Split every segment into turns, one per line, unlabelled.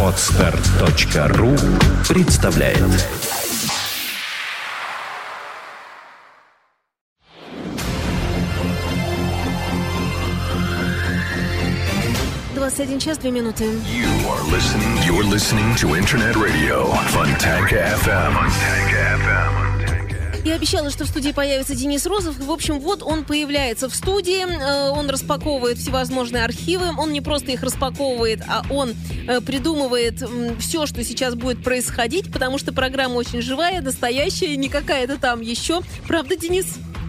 Отстар.ру представляет
Двадцать один час, две минуты.
You are listening. You're listening to Internet Radio Fontanka FM. Fontanka FM.
Я обещала, что в студии появится Денис Розов. В общем, вот он появляется в студии, э, он распаковывает всевозможные архивы. Он не просто их распаковывает, а он э, придумывает все, что сейчас будет происходить, потому что программа очень живая, настоящая, не какая-то там еще. Правда, Денис?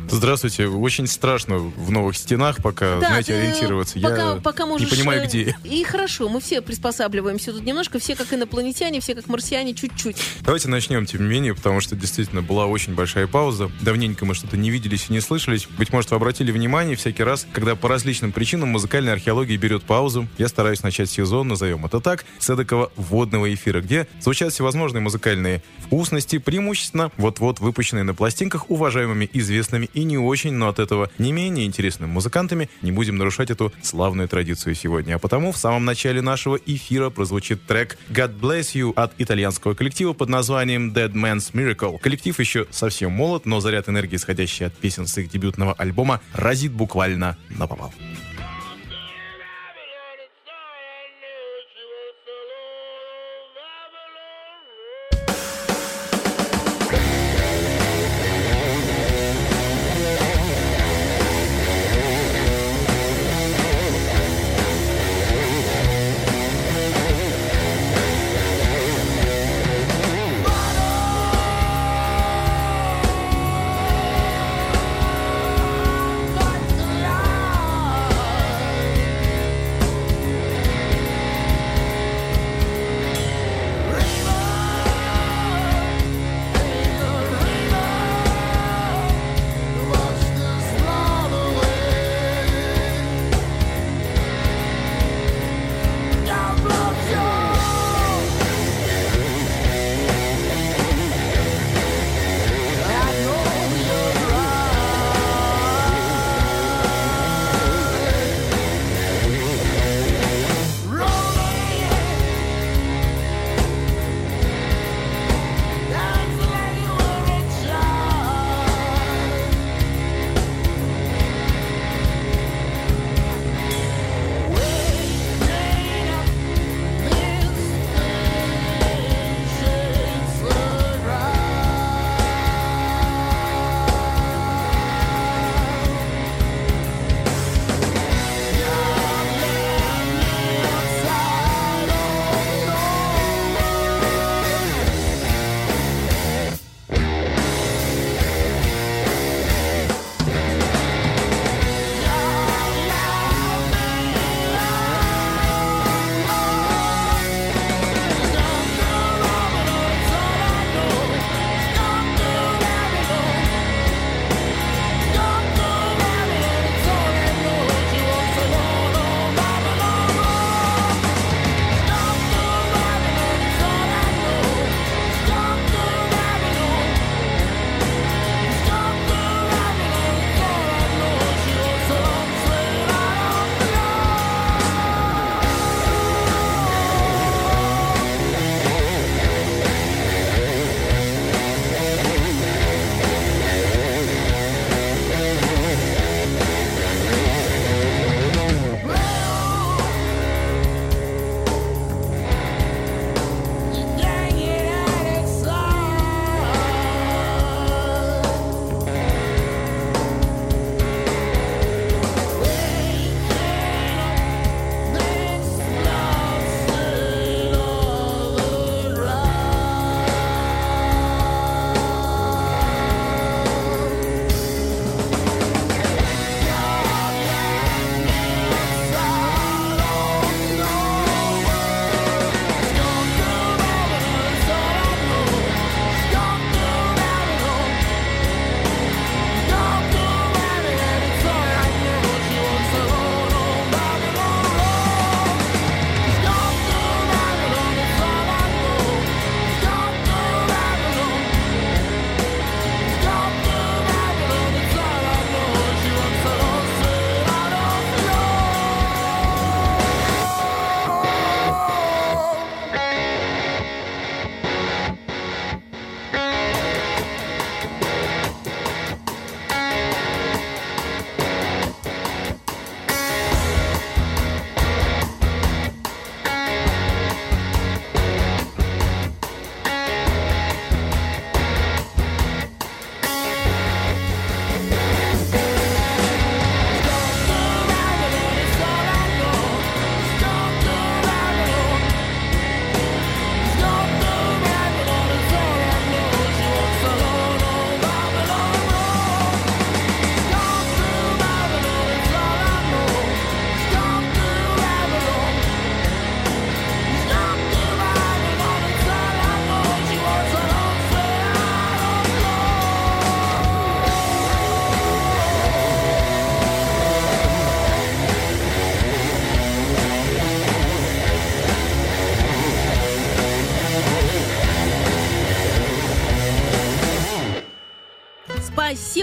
Здравствуйте. Очень страшно в новых стенах пока,
Да,
знаете,
ты
ориентироваться.
Пока,
Я
пока
не
можешь,
понимаю,
э,
где.
И хорошо, мы все приспосабливаемся тут немножко, все как инопланетяне, все как марсиане, чуть-чуть.
Давайте начнем, тем не менее, потому что действительно была очень большая пауза. Давненько мы что-то не виделись и не слышались. Быть может, вы обратили внимание, всякий раз, когда по различным причинам музыкальная археология берет паузу, я стараюсь начать сезон, назовем это так, с эдакого водного эфира, где звучат всевозможные музыкальные вкусности, преимущественно вот-вот выпущенные на пластинках уважаемыми, известными и не очень, но от этого не менее интересными музыкантами. Не будем нарушать эту славную традицию сегодня. А потому в самом начале нашего эфира прозвучит трек God Bless You от итальянского коллектива под названием Dead Man's Miracle. Коллектив еще совсем молод, но заряд энергии, исходящий от песен с их дебютного альбома, разит буквально на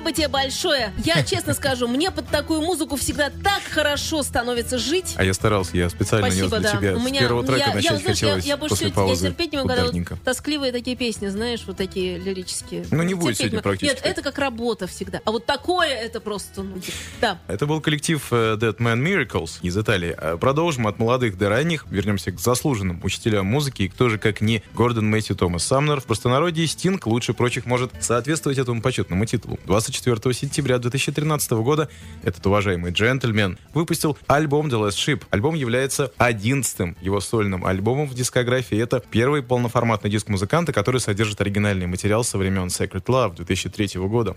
Спасибо тебе большое. Я честно скажу, мне под такую музыку всегда так хорошо становится жить.
А я старался, я специально
Спасибо,
нес для
да.
тебя.
У
С
меня,
первого трека
я,
начать
я, знаешь, я,
хотелось
я больше
после
всего- я
паузы.
терпеть не могу, когда вот тоскливые такие песни, знаешь, вот такие лирические.
Ну, не будет
Терпеть
сегодня
могу.
практически.
Нет, это как работа всегда. А вот такое это просто, ну, да.
Это был коллектив э, Dead Man Miracles из Италии. А Продолжим от молодых до ранних. Вернемся к заслуженным учителям музыки. И кто же, как не Гордон Мэтью Томас Самнер. В простонародье Стинг лучше прочих может соответствовать этому почетному титулу. 24 сентября 2013 года этот уважаемый джентльмен выпустил альбом The Last Ship. Альбом является одиннадцатым его сольным альбомом в дискографии. Это первый полноформатный диск музыканта, который содержит оригинальный материал со времен Secret Love 2003 года.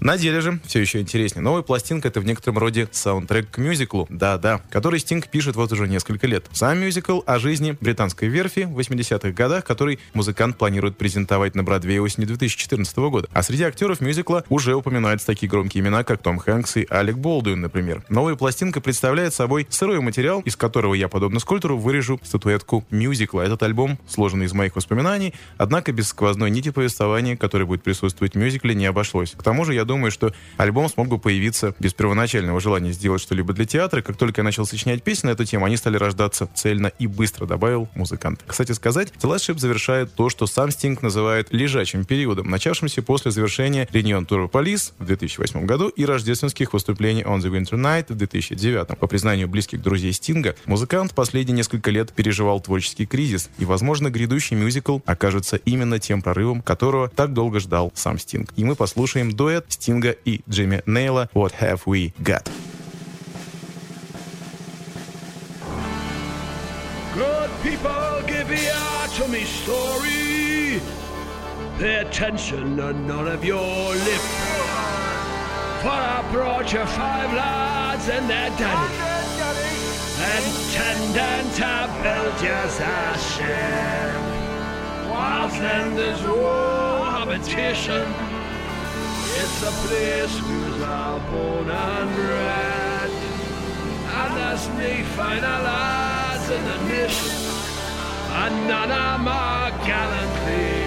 На деле же все еще интереснее. Новая пластинка — это в некотором роде саундтрек к мюзиклу, да-да, который Стинг пишет вот уже несколько лет. Сам мюзикл о жизни британской верфи в 80-х годах, который музыкант планирует презентовать на Бродвее осенью 2014 года. А среди актеров мюзикла уже упоминаются такие громкие имена, как Том Хэнкс и Алек Болдуин, например. Новая пластинка представляет собой сырой материал, из которого я, подобно скульптору, вырежу статуэтку мюзикла. Этот альбом сложен из моих воспоминаний, однако без сквозной нити повествования, которое будет присутствовать в мюзикле, не обошлось. К тому же, я думаю, что альбом смог бы появиться без первоначального желания сделать что-либо для театра. Как только я начал сочинять песни на эту тему, они стали рождаться цельно и быстро, добавил музыкант. Кстати сказать, The Last Ship завершает то, что сам Стинг называет лежачим периодом, начавшимся после завершения Reunion Tour Police в 2008 году и рождественских выступлений On the Winter Night в 2009. По признанию близких друзей Стинга, музыкант последние несколько лет переживал творческий кризис, и, возможно, грядущий мюзикл окажется именно тем прорывом, которого так долго ждал сам Стинг. И мы послушаем дуэт Стинга и Джимми Нейла «What Have We Got».
Good people, give ear to me story. Pay attention and none of your lip. For I brought you five lads and their daddy. Intending to build you a ship. Whilst then there's no habitation. It's a place and. And as me finalize in the mist, another more gallantly.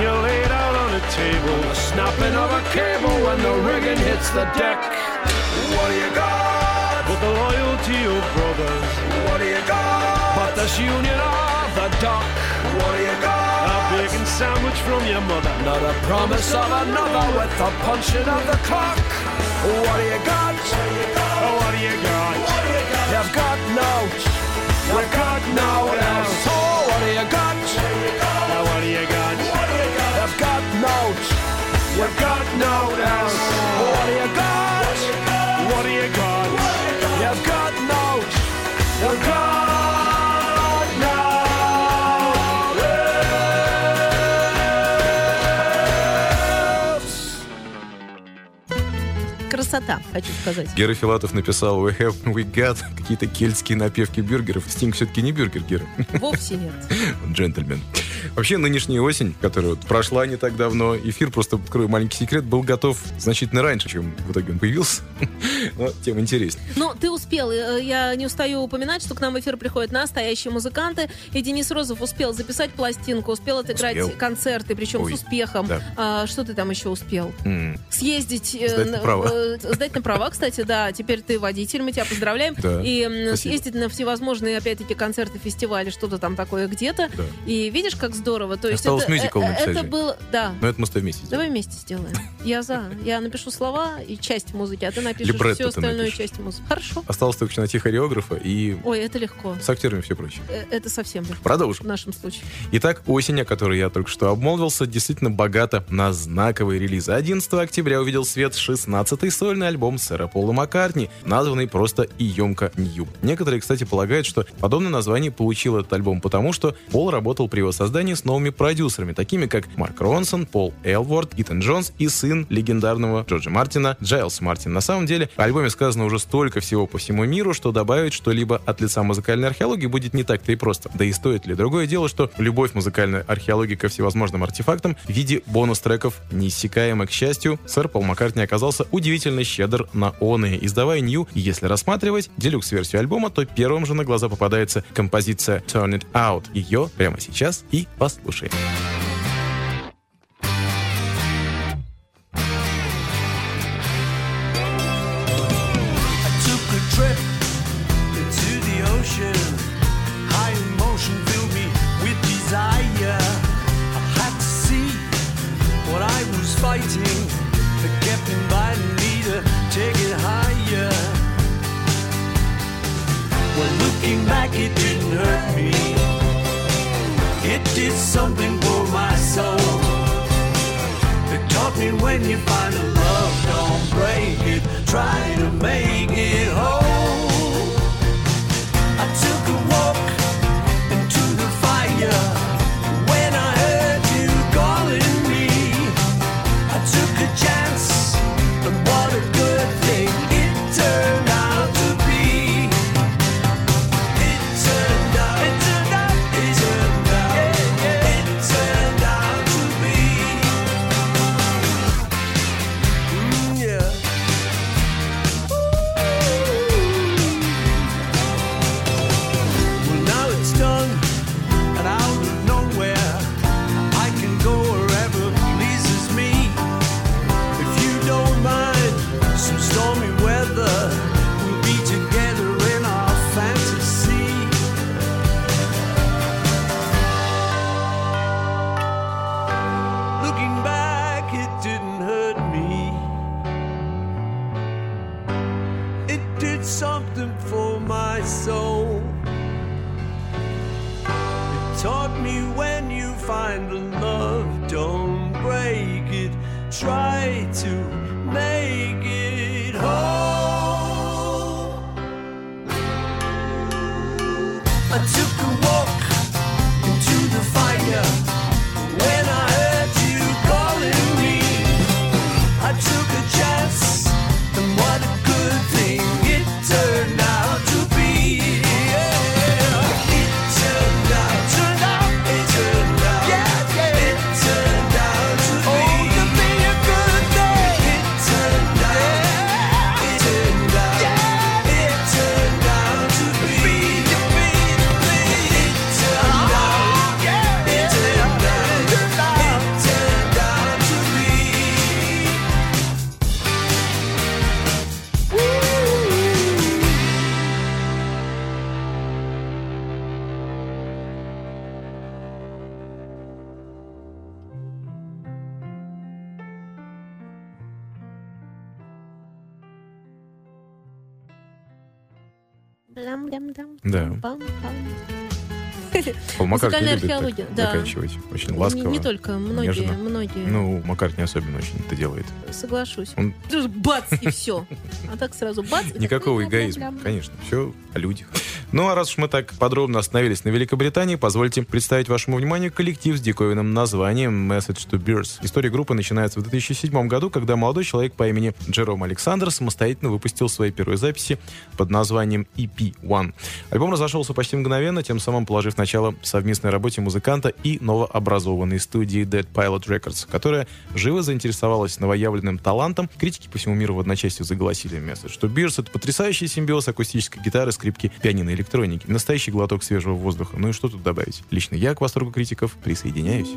You're laid out on a table, The snapping of a cable when the rigging hits the deck. What do you got? Union of the dock. What do you got? A bacon sandwich from your mother. Not a promise of another with the punching of the clock. What do you got? What do you got? What do you got? They've got no. We got no else. What do you got? What do you got? What do you got? You've got no. We've got no else. What do you got?
Красота, хочу сказать.
Гера Филатов написал «We have, we got» какие-то кельтские напевки бюргеров. Стинг все-таки не бюргер, Гера.
Вовсе нет.
Джентльмен. Вообще, нынешняя осень, которая вот прошла не так давно, эфир, просто открою маленький секрет, был готов значительно раньше, чем в итоге он появился. Но тем интереснее.
Ну, ты успел. э, Я не устаю упоминать, что к нам в эфир приходят настоящие музыканты. И Денис Розов успел записать пластинку, успел отыграть
Успел.
концерты, причем
Ой,
с успехом.
да.
А, что ты там еще успел?
М,
Съездить... э, э, Сдать на права, кстати, да. Теперь ты водитель, мы тебя поздравляем.
Да,
И
спасибо.
съездить на всевозможные, опять-таки, концерты, фестивали, что-то там такое где-то.
Да.
И видишь, как здорово. То есть
Осталось
это,
мюзикл
э,
написать
это
же.
было... Да.
Но это мы с тобой вместе
Давай
сделаем.
вместе сделаем. Я за. Я напишу слова и часть музыки, а ты напишешь
Либретто
всю остальную
напишешь.
часть музыки. Хорошо.
Осталось только найти хореографа и
Ой, это легко.
с актерами все прочее.
Э, Это совсем легко. В
Продолжим.
нашем случае.
Итак, осень, о которой я только что обмолвился, действительно богата на знаковые релизы. 11 октября увидел свет 16-й сольный альбом сэра Пола Маккартни, названный просто и емко New. Некоторые, кстати, полагают, что подобное название получил этот альбом потому, что Пол работал при его создании с новыми продюсерами, такими как Марк Ронсон, Пол Эпворт, Итан Джонс и сын легендарного Джорджа Мартина Джайлс Мартин. На самом деле, в альбоме сказано уже столько всего по всему миру, что добавить что-либо от лица музыкальной археологии будет не так-то и просто. Да и стоит ли. Другое дело, что любовь музыкальной археологии ко всевозможным артефактам в виде бонус-треков неиссякаема. К счастью, сэр Пол Маккартни оказался удивительно щедр на оные, издавая. И если рассматривать делюкс-версию альбома, то первым же на глаза попадается композиция Turn It Out. Ее прямо сейчас и послушаем.
I
Да.
Пам-пам.
Пол Маккартни
Музыкальная археология, да.
заканчивать очень
Не,
ласково.
не только, многие,
нежно.
многие.
Ну, Маккартни особенно очень это делает.
Соглашусь.
Он-
бац, и все. А так сразу бац.
Никакого эгоизма, конечно. Все о людях. Ну а раз уж мы так подробно остановились на Великобритании, позвольте представить вашему вниманию коллектив с диковинным названием Message to Bears. История группы начинается в 2007 году, когда молодой человек по имени Джером Александр самостоятельно выпустил свои первые записи под названием EP1. Альбом разошелся почти мгновенно, тем самым положив начало совместной работе музыканта и новообразованной студии Dead Pilot Records, которая живо заинтересовалась новоявленным талантом. Критики по всему миру в одночасье заголосили место, что Бирс — это потрясающий симбиоз акустической гитары, скрипки, пианино и электроники. Настоящий глоток свежего воздуха. Ну и что тут добавить? Лично я к восторгу критиков присоединяюсь.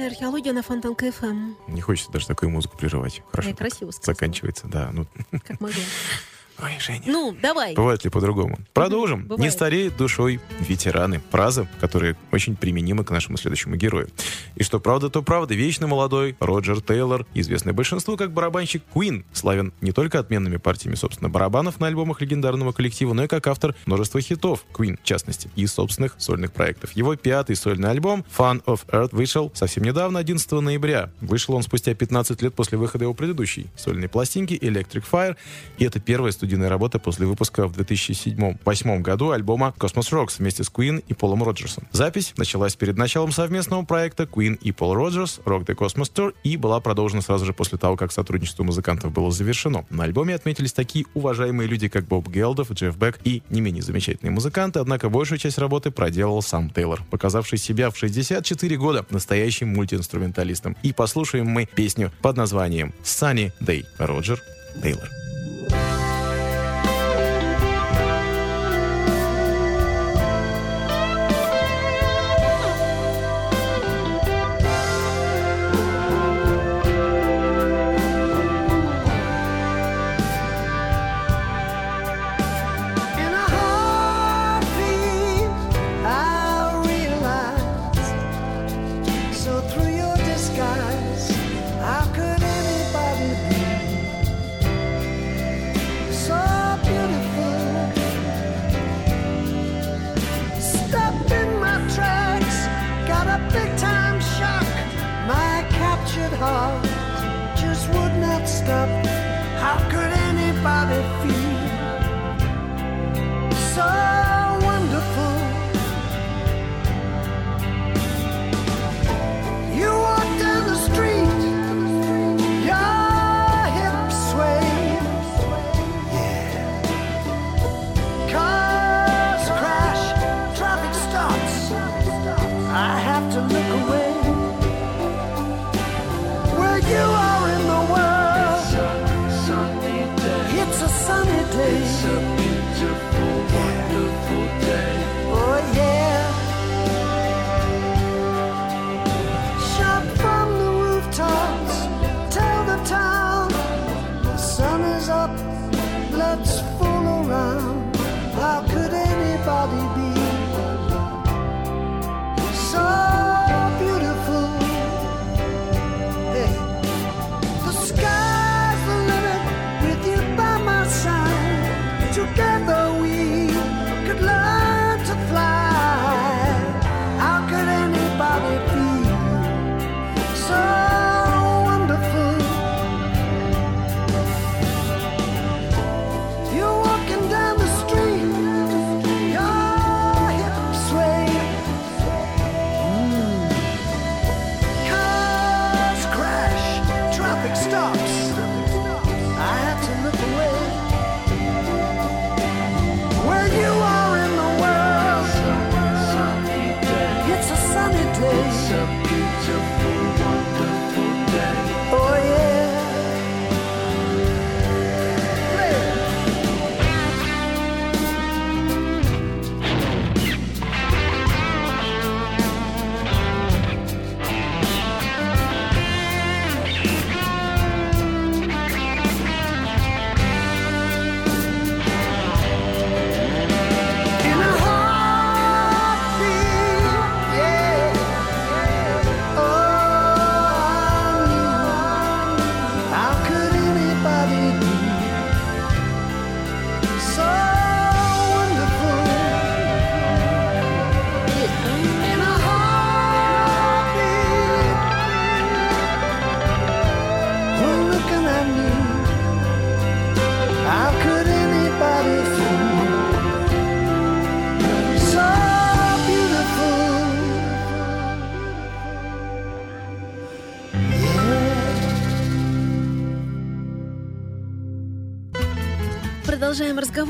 Музыкальная археология на Фонтанка FM.
Не хочется даже такую музыку прерывать. Хорошо.
Я красиво сказала.
Заканчивается, да. Ну,
Как могла.
Ой, Женя.
Ну, давай.
Бывает ли по-другому? Продолжим.
бывает.
Не стареют душой ветераны. Фраза, которая очень применима к нашему следующему герою. И что правда, то правда. Вечно молодой Роджер Тейлор, известный большинству как барабанщик Queen, славен не только отменными партиями, собственно, барабанов на альбомах легендарного коллектива, но и как автор множества хитов Queen, в частности, и собственных сольных проектов. Его пятый сольный альбом Fun on Earth вышел совсем недавно, 11 ноября. Вышел он спустя 15 лет после выхода его предыдущей сольной пластинки Electric Fire, и это первая студийная работа после выпуска в 2007-2008 году альбома Cosmos Rocks вместе с Queen и Полом Роджерсом. Запись началась перед началом совместного проекта Queen и Пол Роджерс Rock the Cosmos Tour и была продолжена сразу же после того, как сотрудничество музыкантов было завершено. На альбоме отметились такие уважаемые люди, как Боб Гелдов, Джефф Бек и не менее замечательные музыканты, однако большую часть работы проделал сам Тейлор, показавший себя в 64 года настоящим мультиинструменталистом. И послушаем мы песню под названием «Sunny Day» Роджер Тейлор.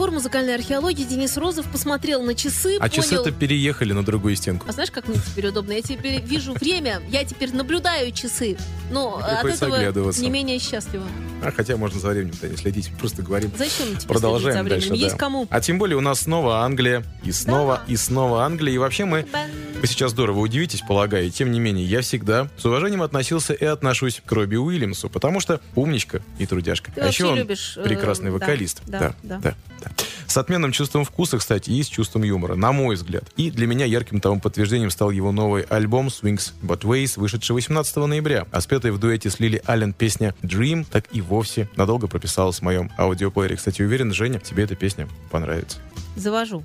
Разговор. Музыкальная археология. Денис Розов посмотрел на часы,
А
понял...
часы-то переехали на другую стенку.
А знаешь, как мне теперь удобно? Я теперь вижу время, я теперь наблюдаю часы. Но от
Приходится
этого
оглядываться.
не менее счастлива.
А хотя можно за временем-то не следить, просто говорим.
Зачем тебе
Продолжаем
за
дальше.
временем? Есть
да.
кому.
А тем более у нас снова Англия, и снова, и снова Англия. И вообще мы
Вы сейчас здорово удивитесь, полагаю, тем не менее, я всегда с уважением относился и отношусь к Робби Уильямсу, потому что умничка и трудяшка.
Ты
а еще он
любишь, э,
прекрасный
да,
вокалист.
да, да.
да, да. С отменным чувством вкуса, кстати, и с чувством юмора, на мой взгляд. И для меня ярким тому подтверждением стал его новый альбом Swings But Ways, вышедший 18 ноября. А спетая в дуэте с Лили Аллен песня Dream так и вовсе надолго прописалась в моем аудиоплеере. Кстати, уверен, Женя, тебе эта песня понравится.
Завожу.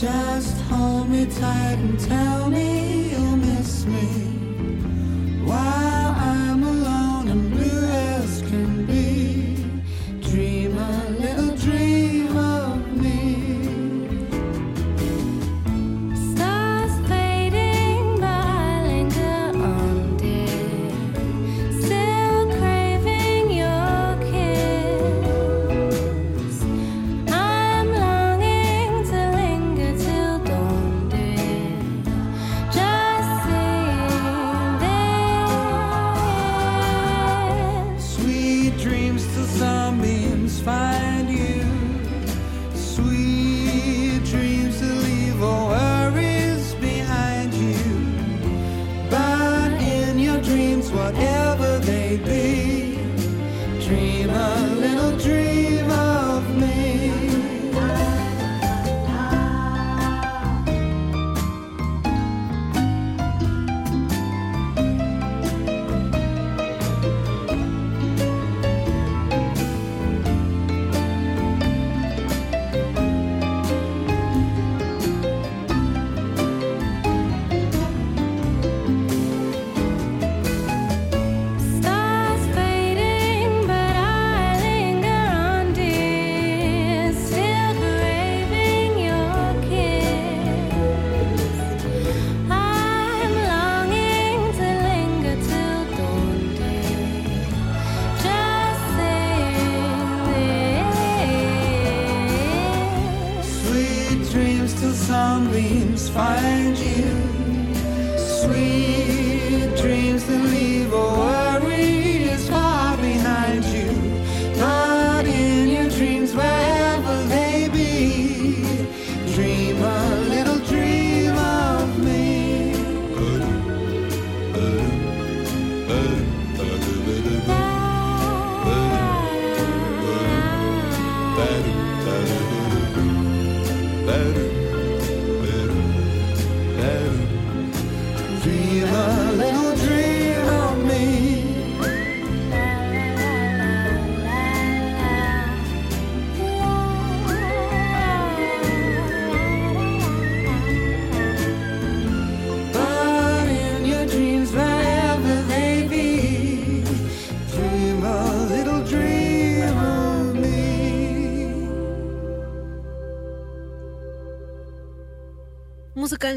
Just hold me tight and tell me you'll miss me. While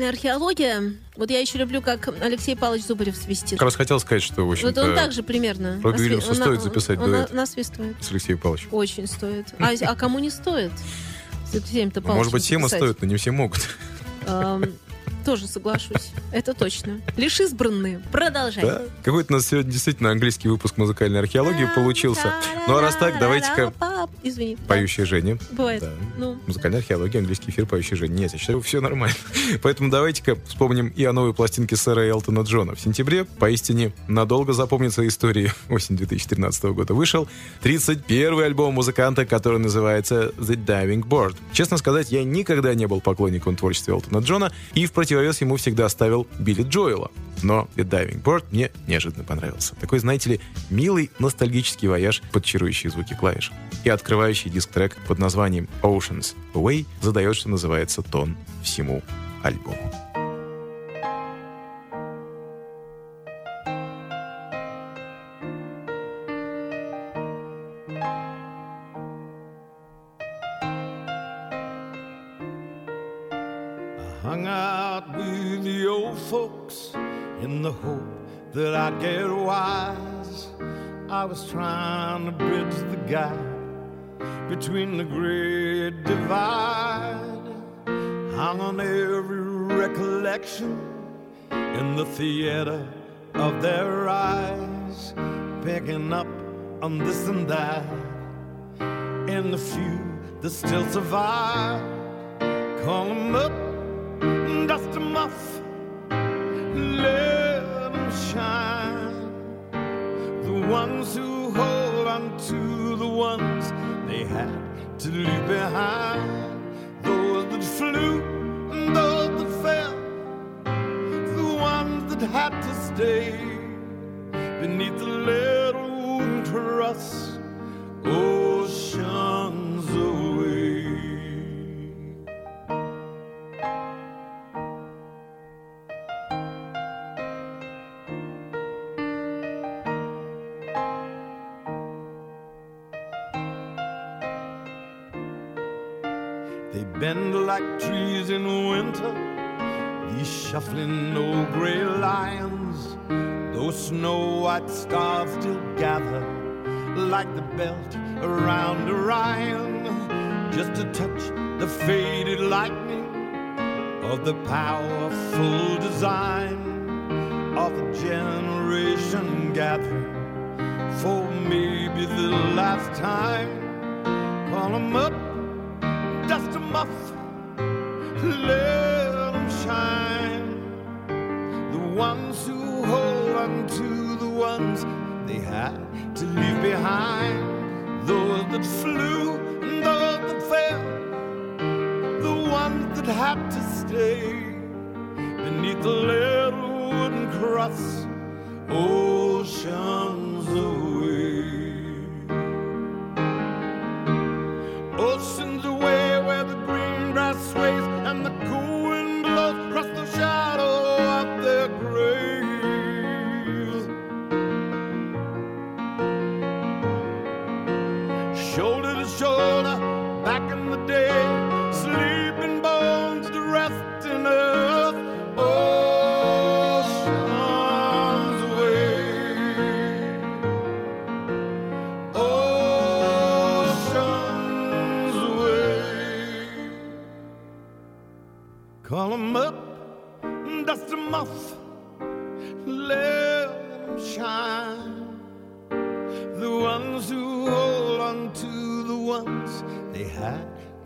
Музыкальная археология. Вот я еще люблю, как Алексей Павлович Зубарев свистит.
Как раз хотел сказать, что, в
Вот он так же примерно.
Робби
насви-
Уильямсу стоит записать
он
дуэт.
на- насвистывает.
с Алексеем Павловичем.
Очень стоит. А, а кому не стоит? С Алексеем-то
Ну, Может быть,
Павловичем
всем стоит, но не все могут.
Тоже соглашусь. Это точно. Лишь избранные. Продолжай.
Да? Какой-то у нас сегодня действительно английский выпуск музыкальной археологии получился. Ну а раз так, давайте-ка
Извини.
поющая Женя.
Бывает.
Да.
Ну,
Музыкальная археология, английский эфир поющей Женя. Нет, я считаю, все нормально. Поэтому давайте-ка вспомним и о новой пластинке сэра Элтона Джона. В сентябре, поистине, надолго запомнится история осень 2013 года. Вышел 31-й альбом музыканта, который называется The Diving Board. Честно сказать, я никогда не был поклонником творчества Элтона Джона и в противовес ему всегда ставил Билли Джоэла. Но The Diving Board мне неожиданно понравился. Такой, знаете ли, милый ностальгический вояж под чарующие звуки клавиш. И открывающий диск-трек под названием Oceans Away задает, что называется, тон всему альбому.
Between the great divide. Hung on every recollection in the theater of their eyes, picking up on this and that. In the few that still survive, call 'em up, dust 'em off, let 'em shine. The ones who hold on to the ones they had to leave behind. Those that flew and those that fell. The ones that had to stay beneath the little truss. Oceans oh, old gray lions. Those snow white stars still gather like the belt around Orion, just to touch the faded lightning of the powerful design of a generation gathering for maybe the last time. Call 'em up dust them off, let ones who hold on to the ones they had to leave behind. Those that flew and those that fell. The ones that had to stay beneath the little wooden cross. Oceans away.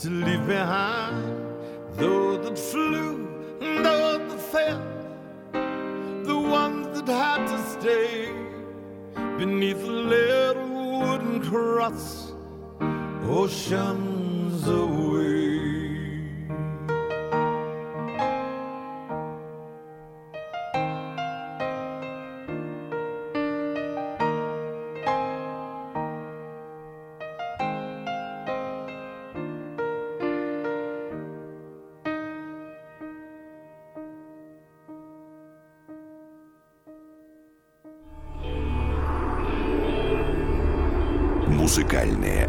To leave behind. Those that flew, those that fell, the ones that had to stay beneath the little wooden cross, oceans away.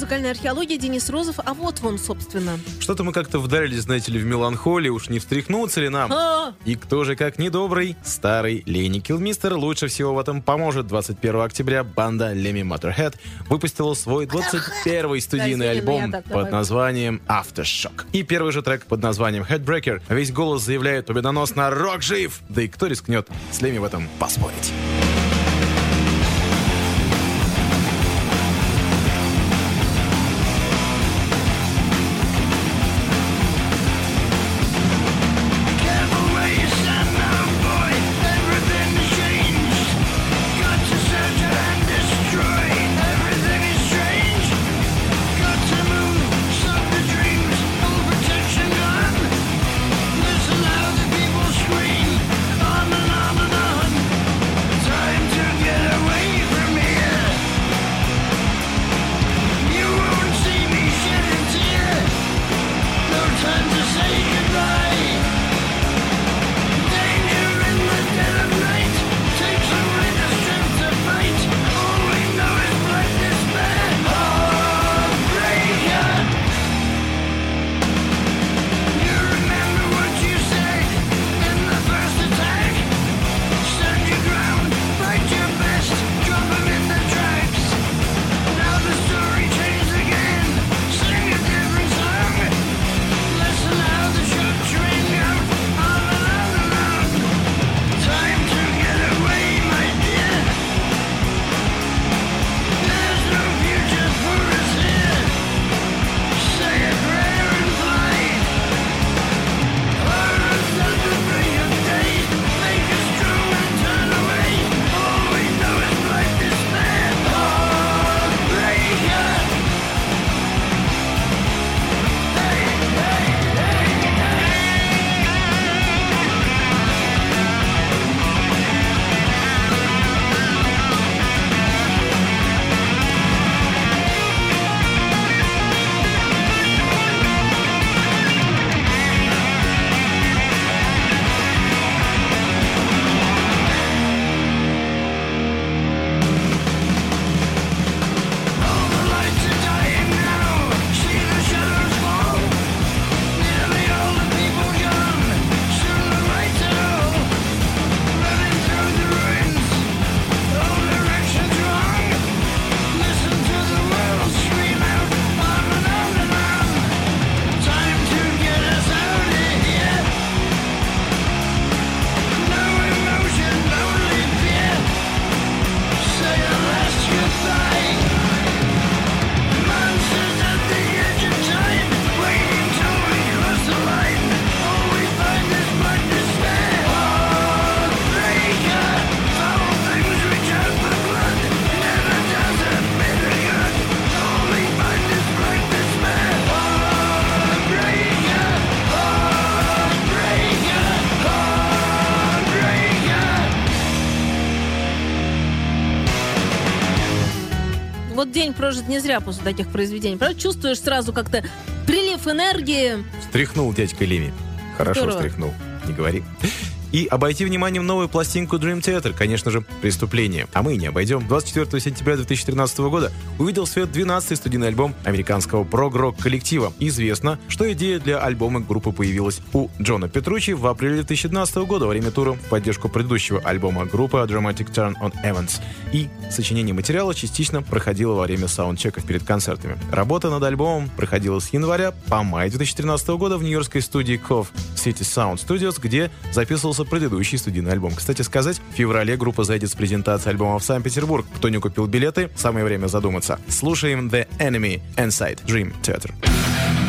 FM.
Музыкальная археология, Денис Розов. А вот он, собственно.
Что-то мы как-то вдарились, знаете ли, в меланхолии, уж не встряхнуться ли нам?
А,
И кто же, как недобрый, старый Лени Килмистер, лучше всего в этом поможет. 21 октября банда Леми Motorhead выпустила свой 21 студийный альбом под названием Aftershock. И первый же трек под названием Headbreaker. Весь голос заявляет победоносно «Рок жив!» Да и кто рискнет с Леми в этом поспорить?
Прожит не зря после таких произведений. Правда, чувствуешь сразу как-то прилив энергии.
Стряхнул дядька Леми. Хорошо
Здорово.
стряхнул. Не говори. И обойти вниманием новую пластинку Dream Theater, конечно же, преступление. А мы не обойдем. 24 сентября 2013 года увидел свет 12-й студийный альбом американского прог-рок коллектива. Известно, что идея для альбома группы появилась у Джона Петручи в апреле 2012 года во время тура в поддержку предыдущего альбома группы Dramatic Turn on Events. И сочинение материала частично проходило во время саундчеков перед концертами. Работа над альбомом проходила с января по май 2013 года в нью-йоркской студии Cove City Sound Studios, где записывался предыдущий студийный альбом. Кстати сказать, в феврале группа зайдет с презентацией альбома в Санкт-Петербург. Кто не купил билеты, самое время задуматься. Слушаем The Enemy Inside Dream Theater.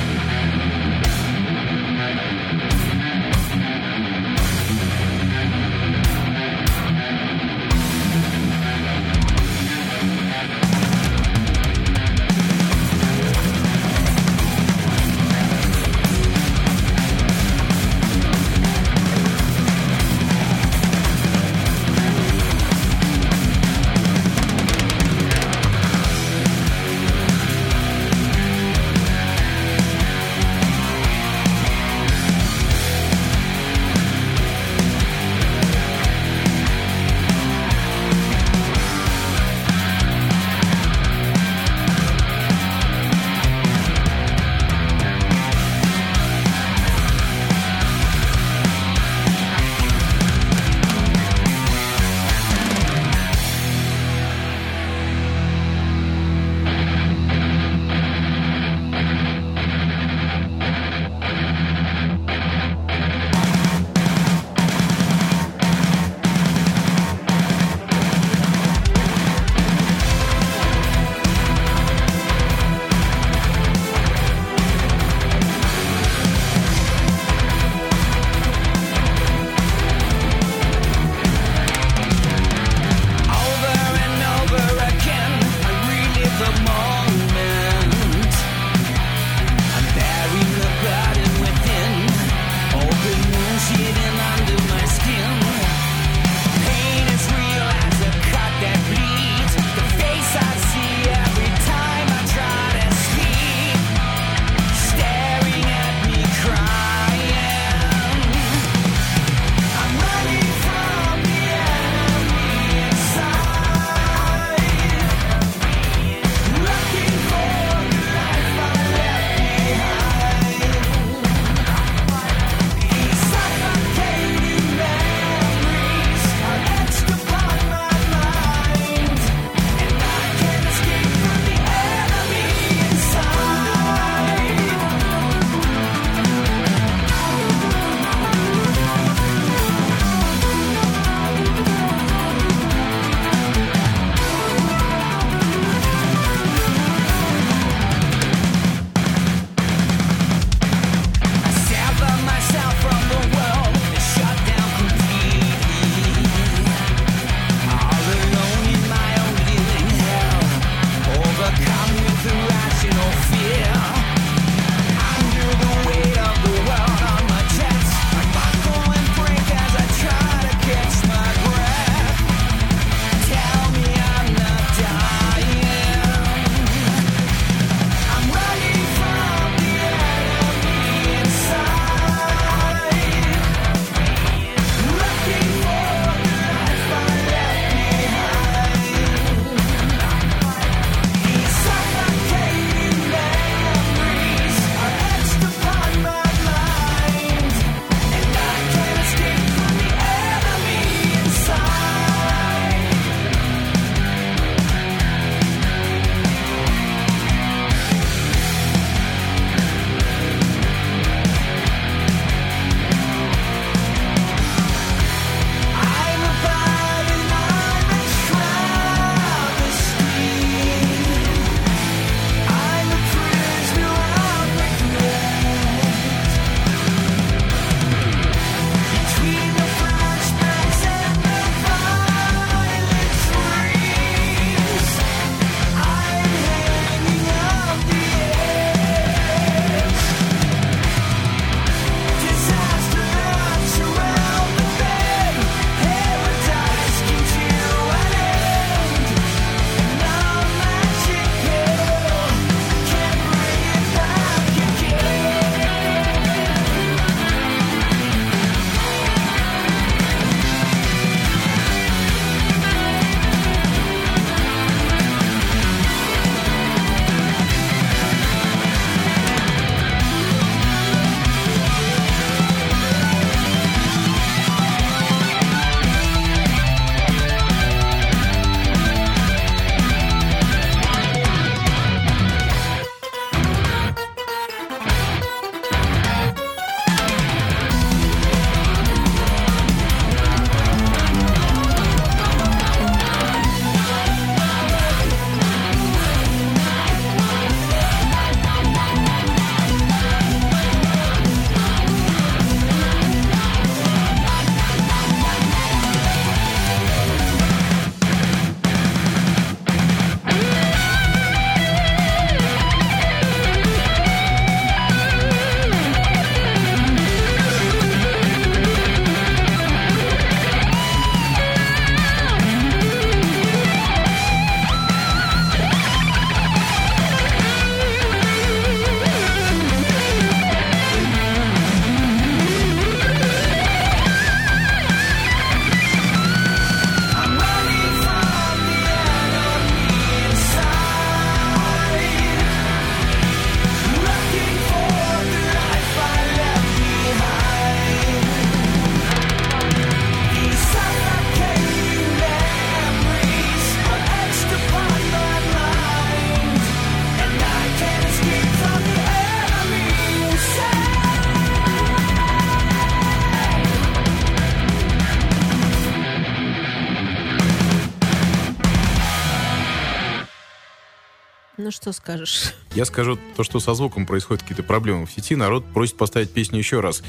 Ну что скажешь?
Я скажу то, что со звуком происходят какие-то проблемы в сети. Народ просит поставить песню еще раз.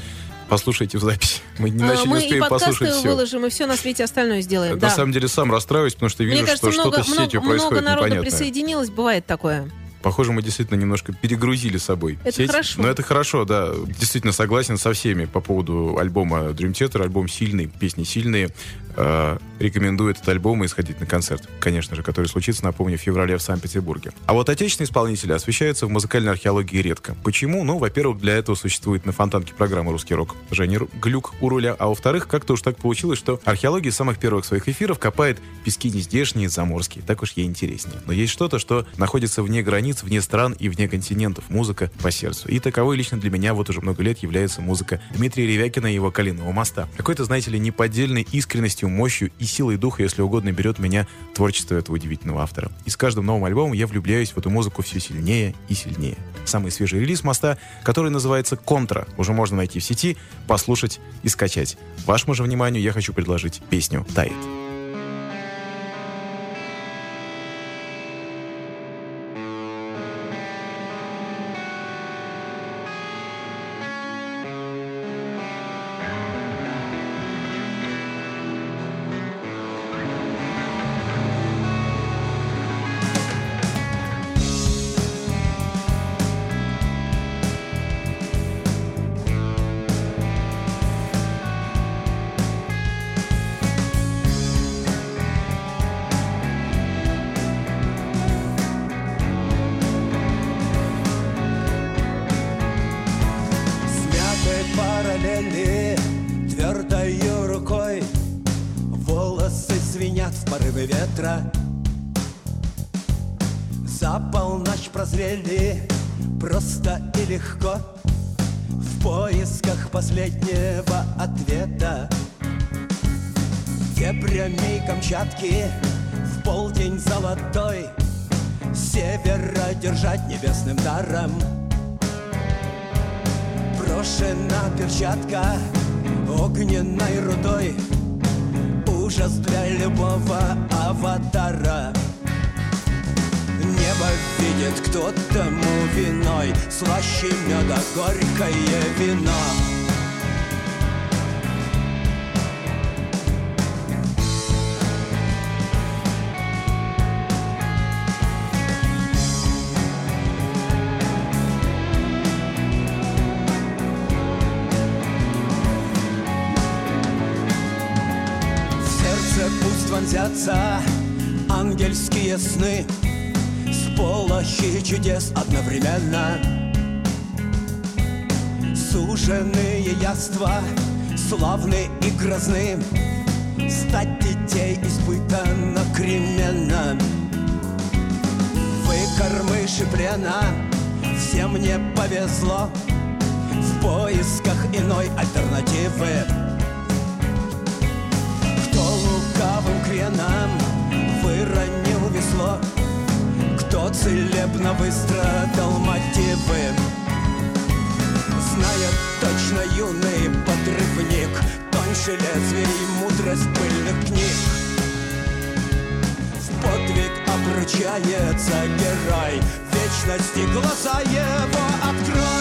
Послушайте в записи. Мы иначе
А, мы
не
и
успеем
подкасты
послушать все.
выложим, и все на свете остальное сделаем.
На
да.
самом деле сам расстраиваюсь, потому что вижу,
Мне кажется,
что
много,
что-то с
много,
сетью
много
происходит
народу
непонятное.
присоединилось, бывает такое.
Похоже, мы действительно немножко перегрузили собой
Это
сеть.
хорошо.
Но это хорошо, да. Действительно согласен со всеми по поводу альбома Dream Theater. Альбом сильный, песни сильные. Э, рекомендую этот альбом и сходить на концерт, конечно же, который случится, напомню, в феврале в Санкт-Петербурге. А вот отечественные исполнители освещаются в музыкальной археологии редко. Почему? Ну, во-первых, для этого существует на фонтанке программа «Русский рок» Женя Глюк у руля. А во-вторых, как-то уж так получилось, что археология с самых первых своих эфиров копает пески нездешние, заморские. Так уж ей интереснее. Но есть что-то, что находится вне границ, вне стран и вне континентов. Музыка по сердцу. И таковой лично для меня вот уже много лет является музыка Дмитрия Ревякина и его «Калиного моста». Какой-то, знаете ли, неподдельной искренностью, мощью и силой духа, если угодно, берет меня творчество этого удивительного автора. И с каждым новым альбомом я влюбляюсь в эту музыку все сильнее и сильнее. Самый свежий релиз моста, который называется «Контра», уже можно найти в сети, послушать и скачать. Вашему же вниманию я хочу предложить песню «Тает».
Легко В поисках последнего ответа. Дебрями Камчатки в полдень золотой Севера держать небесным даром. Брошена перчатка огненной рудой Ужас для любого аватара Небо видит, кто тому виной. Слаще меда горькое вино. Сердце пусть вонзятся ангельские сны полощи чудес одновременно. Суженные яства, славны и грозны. Стать детей испытано кременно. Вы кормыши плена, всем не повезло. В поисках иной альтернативы. Кто лукавым креном выронил весло Кто целебно выстрадал мотивы. Знает точно юный подрывник Тоньше лезвий мудрость пыльных книг. В подвиг обручается герой Вечности глаза его открой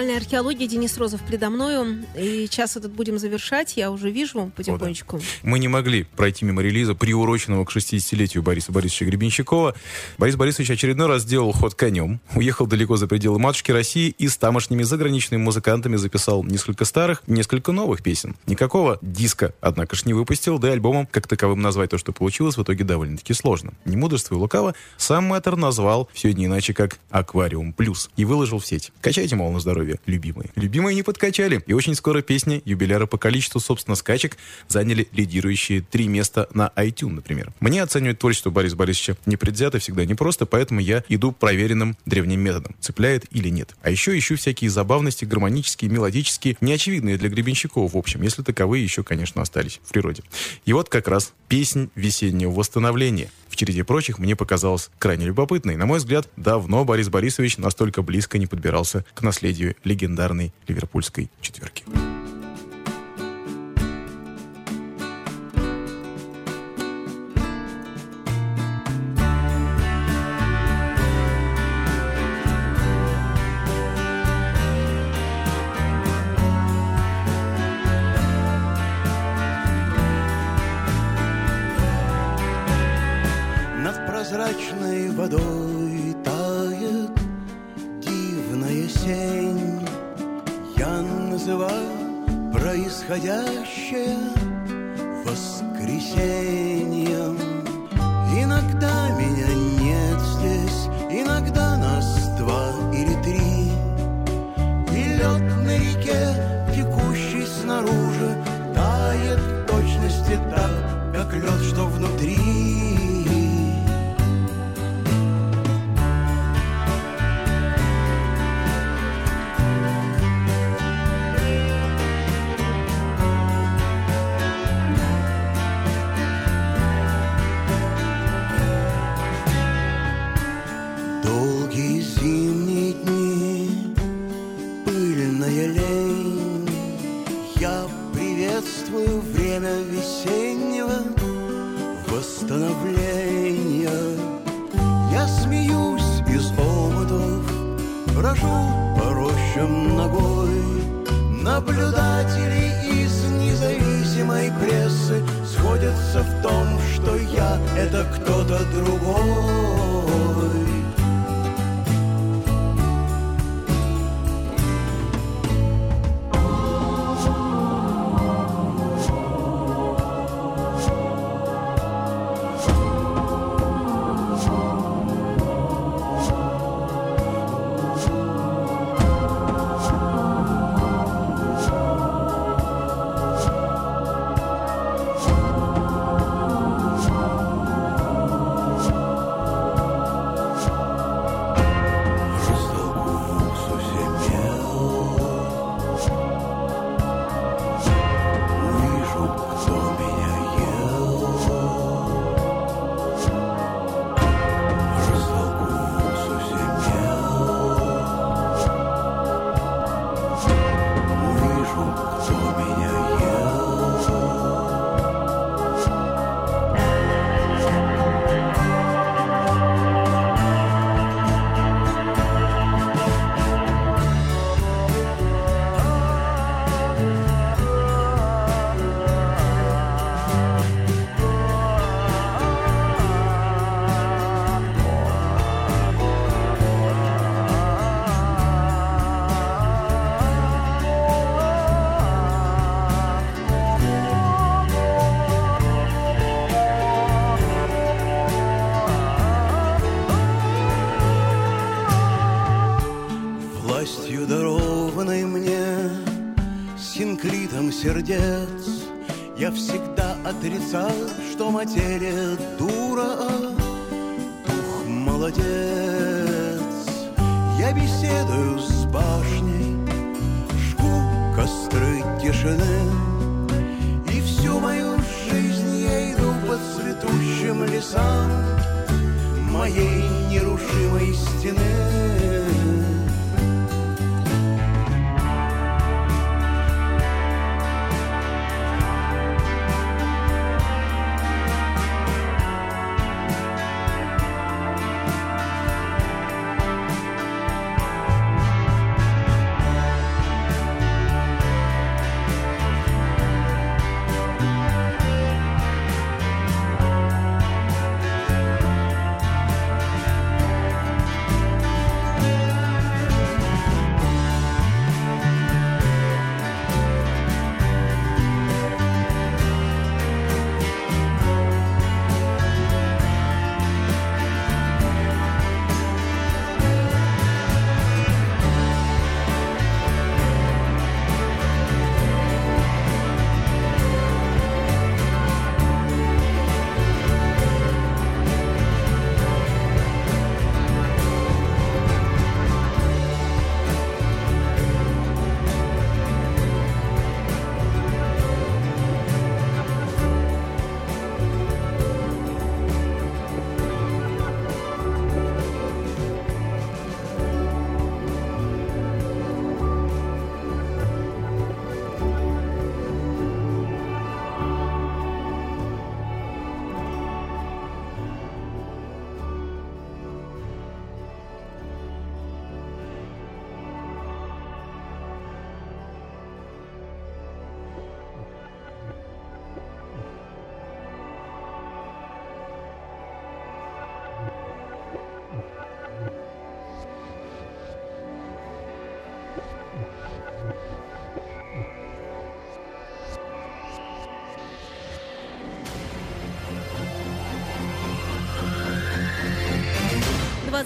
Музыкальная археология, Денис Розов предо мною. И час этот будем завершать, я уже вижу потихонечку.
Мы не могли пройти мимо релиза, приуроченного к 60-летию Бориса Борисовича Гребенщикова. Борис Борисович очередной раз сделал ход конем, уехал далеко за пределы матушки России и с тамошними заграничными музыкантами записал несколько старых, несколько новых песен. Никакого диска, однако ж, не выпустил, да и альбомом, как таковым назвать то, что получилось, в итоге довольно-таки сложно. Не мудрствуя лукаво, сам мэтр назвал все не иначе, как «Аквариум Плюс» и выложил в сеть. Качайте, мол, на здоровье, любимые. Любимые не подкачали, и очень скоро песни юбиляра по количеству, собственно, скачек заняли лидирующие три места на iTunes, например. Мне оценивать творчество Бориса Борисовича непредвзято всегда непросто, поэтому я иду проверенным древним методом. Цепляет или нет. А еще ищу всякие забавности, гармонические, мелодические, неочевидные для гребенщиков, в общем, если таковые еще, конечно, остались в природе. И вот как раз песнь весеннего восстановления. В череде прочих мне показалось крайне любопытной. На мой взгляд, давно Борис Борисович настолько близко не подбирался к наследию легендарной ливерпульской четверки.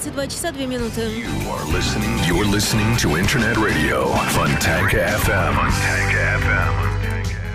22 часа 2 минуты.
You're listening, you're listening to Internet Radio Fontanka FM. Fontanka FM.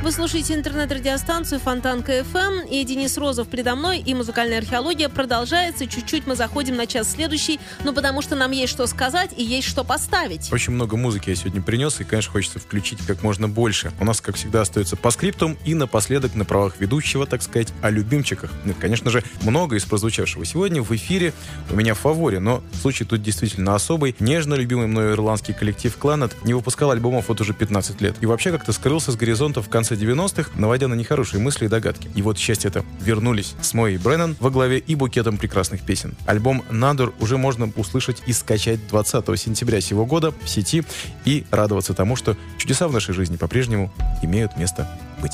Вы слушаете интернет-радиостанцию Фонтанка ФМ, и Денис Розов предо мной, и музыкальная археология продолжается. Чуть-чуть мы заходим на час следующий, ну потому что нам есть что сказать и есть что поставить.
Очень много музыки я сегодня принес, и, конечно, хочется включить как можно больше. У нас, как всегда, остается по скриптум и напоследок на правах ведущего, так сказать, о любимчиках. Нет, конечно же, много из прозвучавшего сегодня в эфире у меня в фаворе, но случай тут действительно особый. Нежно любимый мною ирландский коллектив Кланет не выпускал альбомов вот уже 15 лет. И вообще как-то скрылся с горизонта в конце 90-х, наводя на нехорошие мысли и догадки. И вот счастье это вернулись с Моей Бреннан во главе и букетом прекрасных песен. Альбом «Надур» уже можно услышать и скачать 20 сентября сего года в сети и радоваться тому, что чудеса в нашей жизни по-прежнему имеют место быть.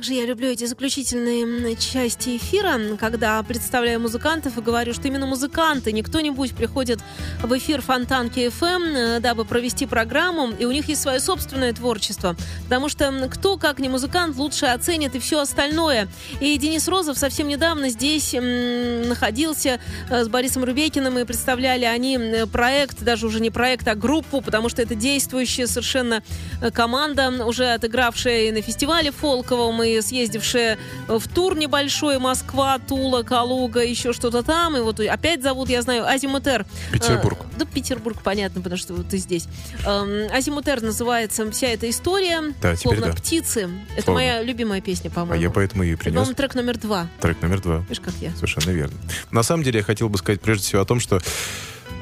Как же я люблю эти заключительные части эфира, когда представляю музыкантов и говорю, что именно музыканты, не кто-нибудь приходит в эфир Фонтанки FM, э, дабы провести программу, и у них есть свое собственное творчество. Потому что кто, как не музыкант, лучше оценит и все остальное. И Денис Розов совсем недавно здесь м, находился э, с Борисом Рубейкиным, и представляли они проект, даже уже не проект, а группу, потому что это действующая совершенно э, команда, уже отыгравшая и на фестивале фолковом, и съездившая в тур небольшой Москва, Тула, Калуга, еще что-то там. И вот опять зовут, я знаю, Азимутер.
Петербург.
Э, да, Петербург, понятно, потому что ты здесь. Эм, Азимутер называется вся эта история.
Да,
Словно
да.
птицы. Это
Словно.
моя любимая песня,
А
по-моему.
я поэтому
Это,
принес.
по-моему, трек номер два.
Трек номер два.
Видишь, как я.
Совершенно верно. На самом деле, я хотел бы сказать прежде всего о том, что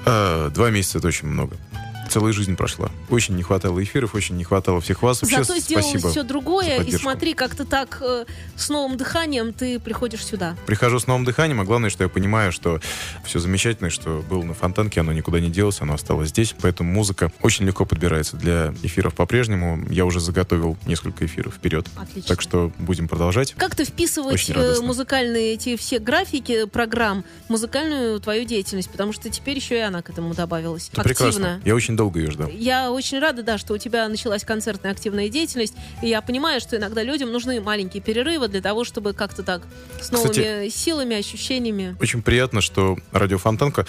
э, два месяца это очень много. Целая жизнь прошла. Очень не хватало эфиров, очень не хватало всех вас. Вообще,
Зато
спасибо
все другое, и смотри, как ты так э, с новым дыханием ты приходишь сюда.
Прихожу с новым дыханием, а главное, что я понимаю, что все замечательное, что было на фонтанке, оно никуда не делось, оно осталось здесь. Поэтому музыка очень легко подбирается для эфиров по-прежнему. Я уже заготовил несколько эфиров вперед.
Отлично.
Так что будем продолжать.
Как ты вписывать э, музыкальные эти все графики программ, музыкальную твою деятельность? Потому что теперь еще и она к этому добавилась.
Это
Активно.
прекрасно. Я очень долго ее ждал.
Я очень рада, да, что у тебя началась концертная активная деятельность. И я понимаю, что иногда людям нужны маленькие перерывы для того, чтобы как-то так с новыми
Кстати,
силами, ощущениями.
Очень приятно, что радио Фонтанка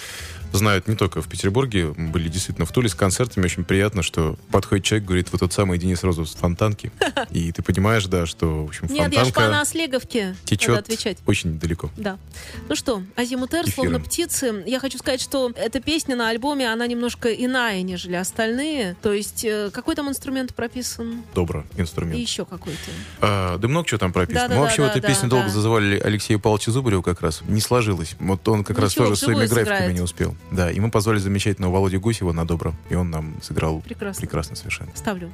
знают не только в Петербурге, были действительно в Туле с концертами. Очень приятно, что подходит человек, говорит, вот тот самый Денис Розов с Фонтанки. И ты понимаешь, да, что, в общем,
Нет, я
Фонтанка
Наслеговке. Надо
течет очень далеко.
Да. Ну что, Азимутер, словно птицы. Я хочу сказать, что эта песня на альбоме, она немножко иная, нежели остальные. То есть, э, какой там инструмент прописан?
Добро,
И
инструмент.
еще какой-то.
А, да много чего там прописано.
Да-да-да,
Мы вообще в этой
да,
песне
да,
долго
да.
зазывали Алексея Павловича Зубарева как раз. Не сложилось. Вот он как раз
Ничего,
тоже своими графиками
сыграет.
не успел. Да, и мы позвали замечательного Володю Гусева на Добро. И он нам сыграл
Прекрасно.
прекрасно совершенно.
Ставлю.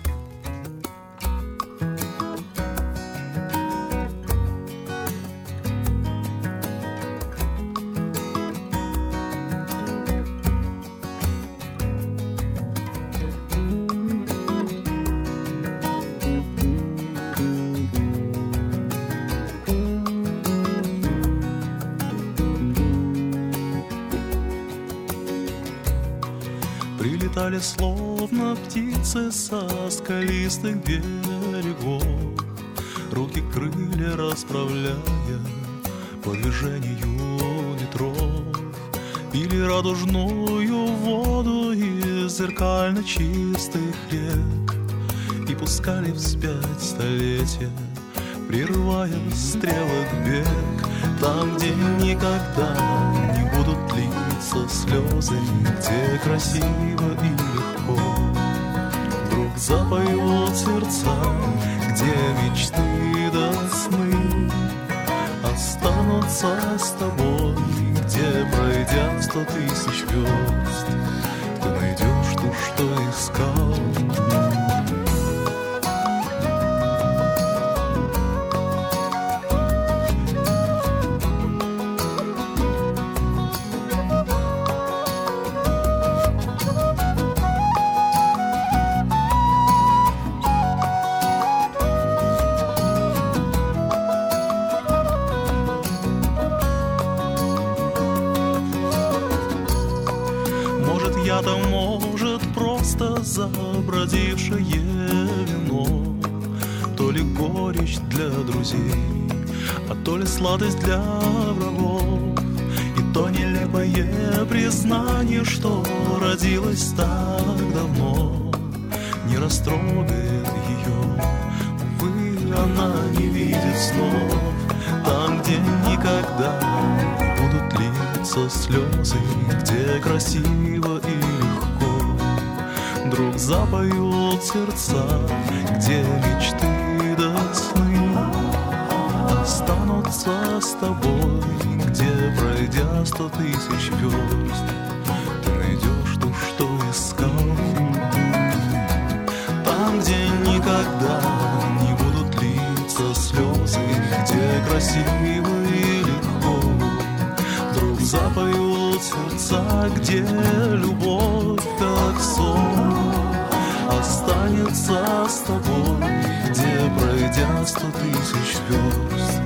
Со скалистых берегов. Руки крылья расправляя по движению ветров. Пили радужную воду из зеркально чистых рек. И пускали вспять столетия, прерывая стрелок бег. Там, где никогда не будут литься слезы Где красиво и легко Вдруг сладость для врагов. И то нелепое признание, что родилось так давно. Не растрогает ее, увы, она не видит снов. Там, где никогда не будут литься слезы Где красиво и легко. Вдруг запоют сердца Где мечты Останутся с тобой Где, пройдя сто тысяч верст Ты найдешь то, что искал. Там, где никогда не будут литься слезы Где красиво и легко Вдруг запоют сердца, где любовь как сон Останется с тобой, где пройдя сто тысяч верст,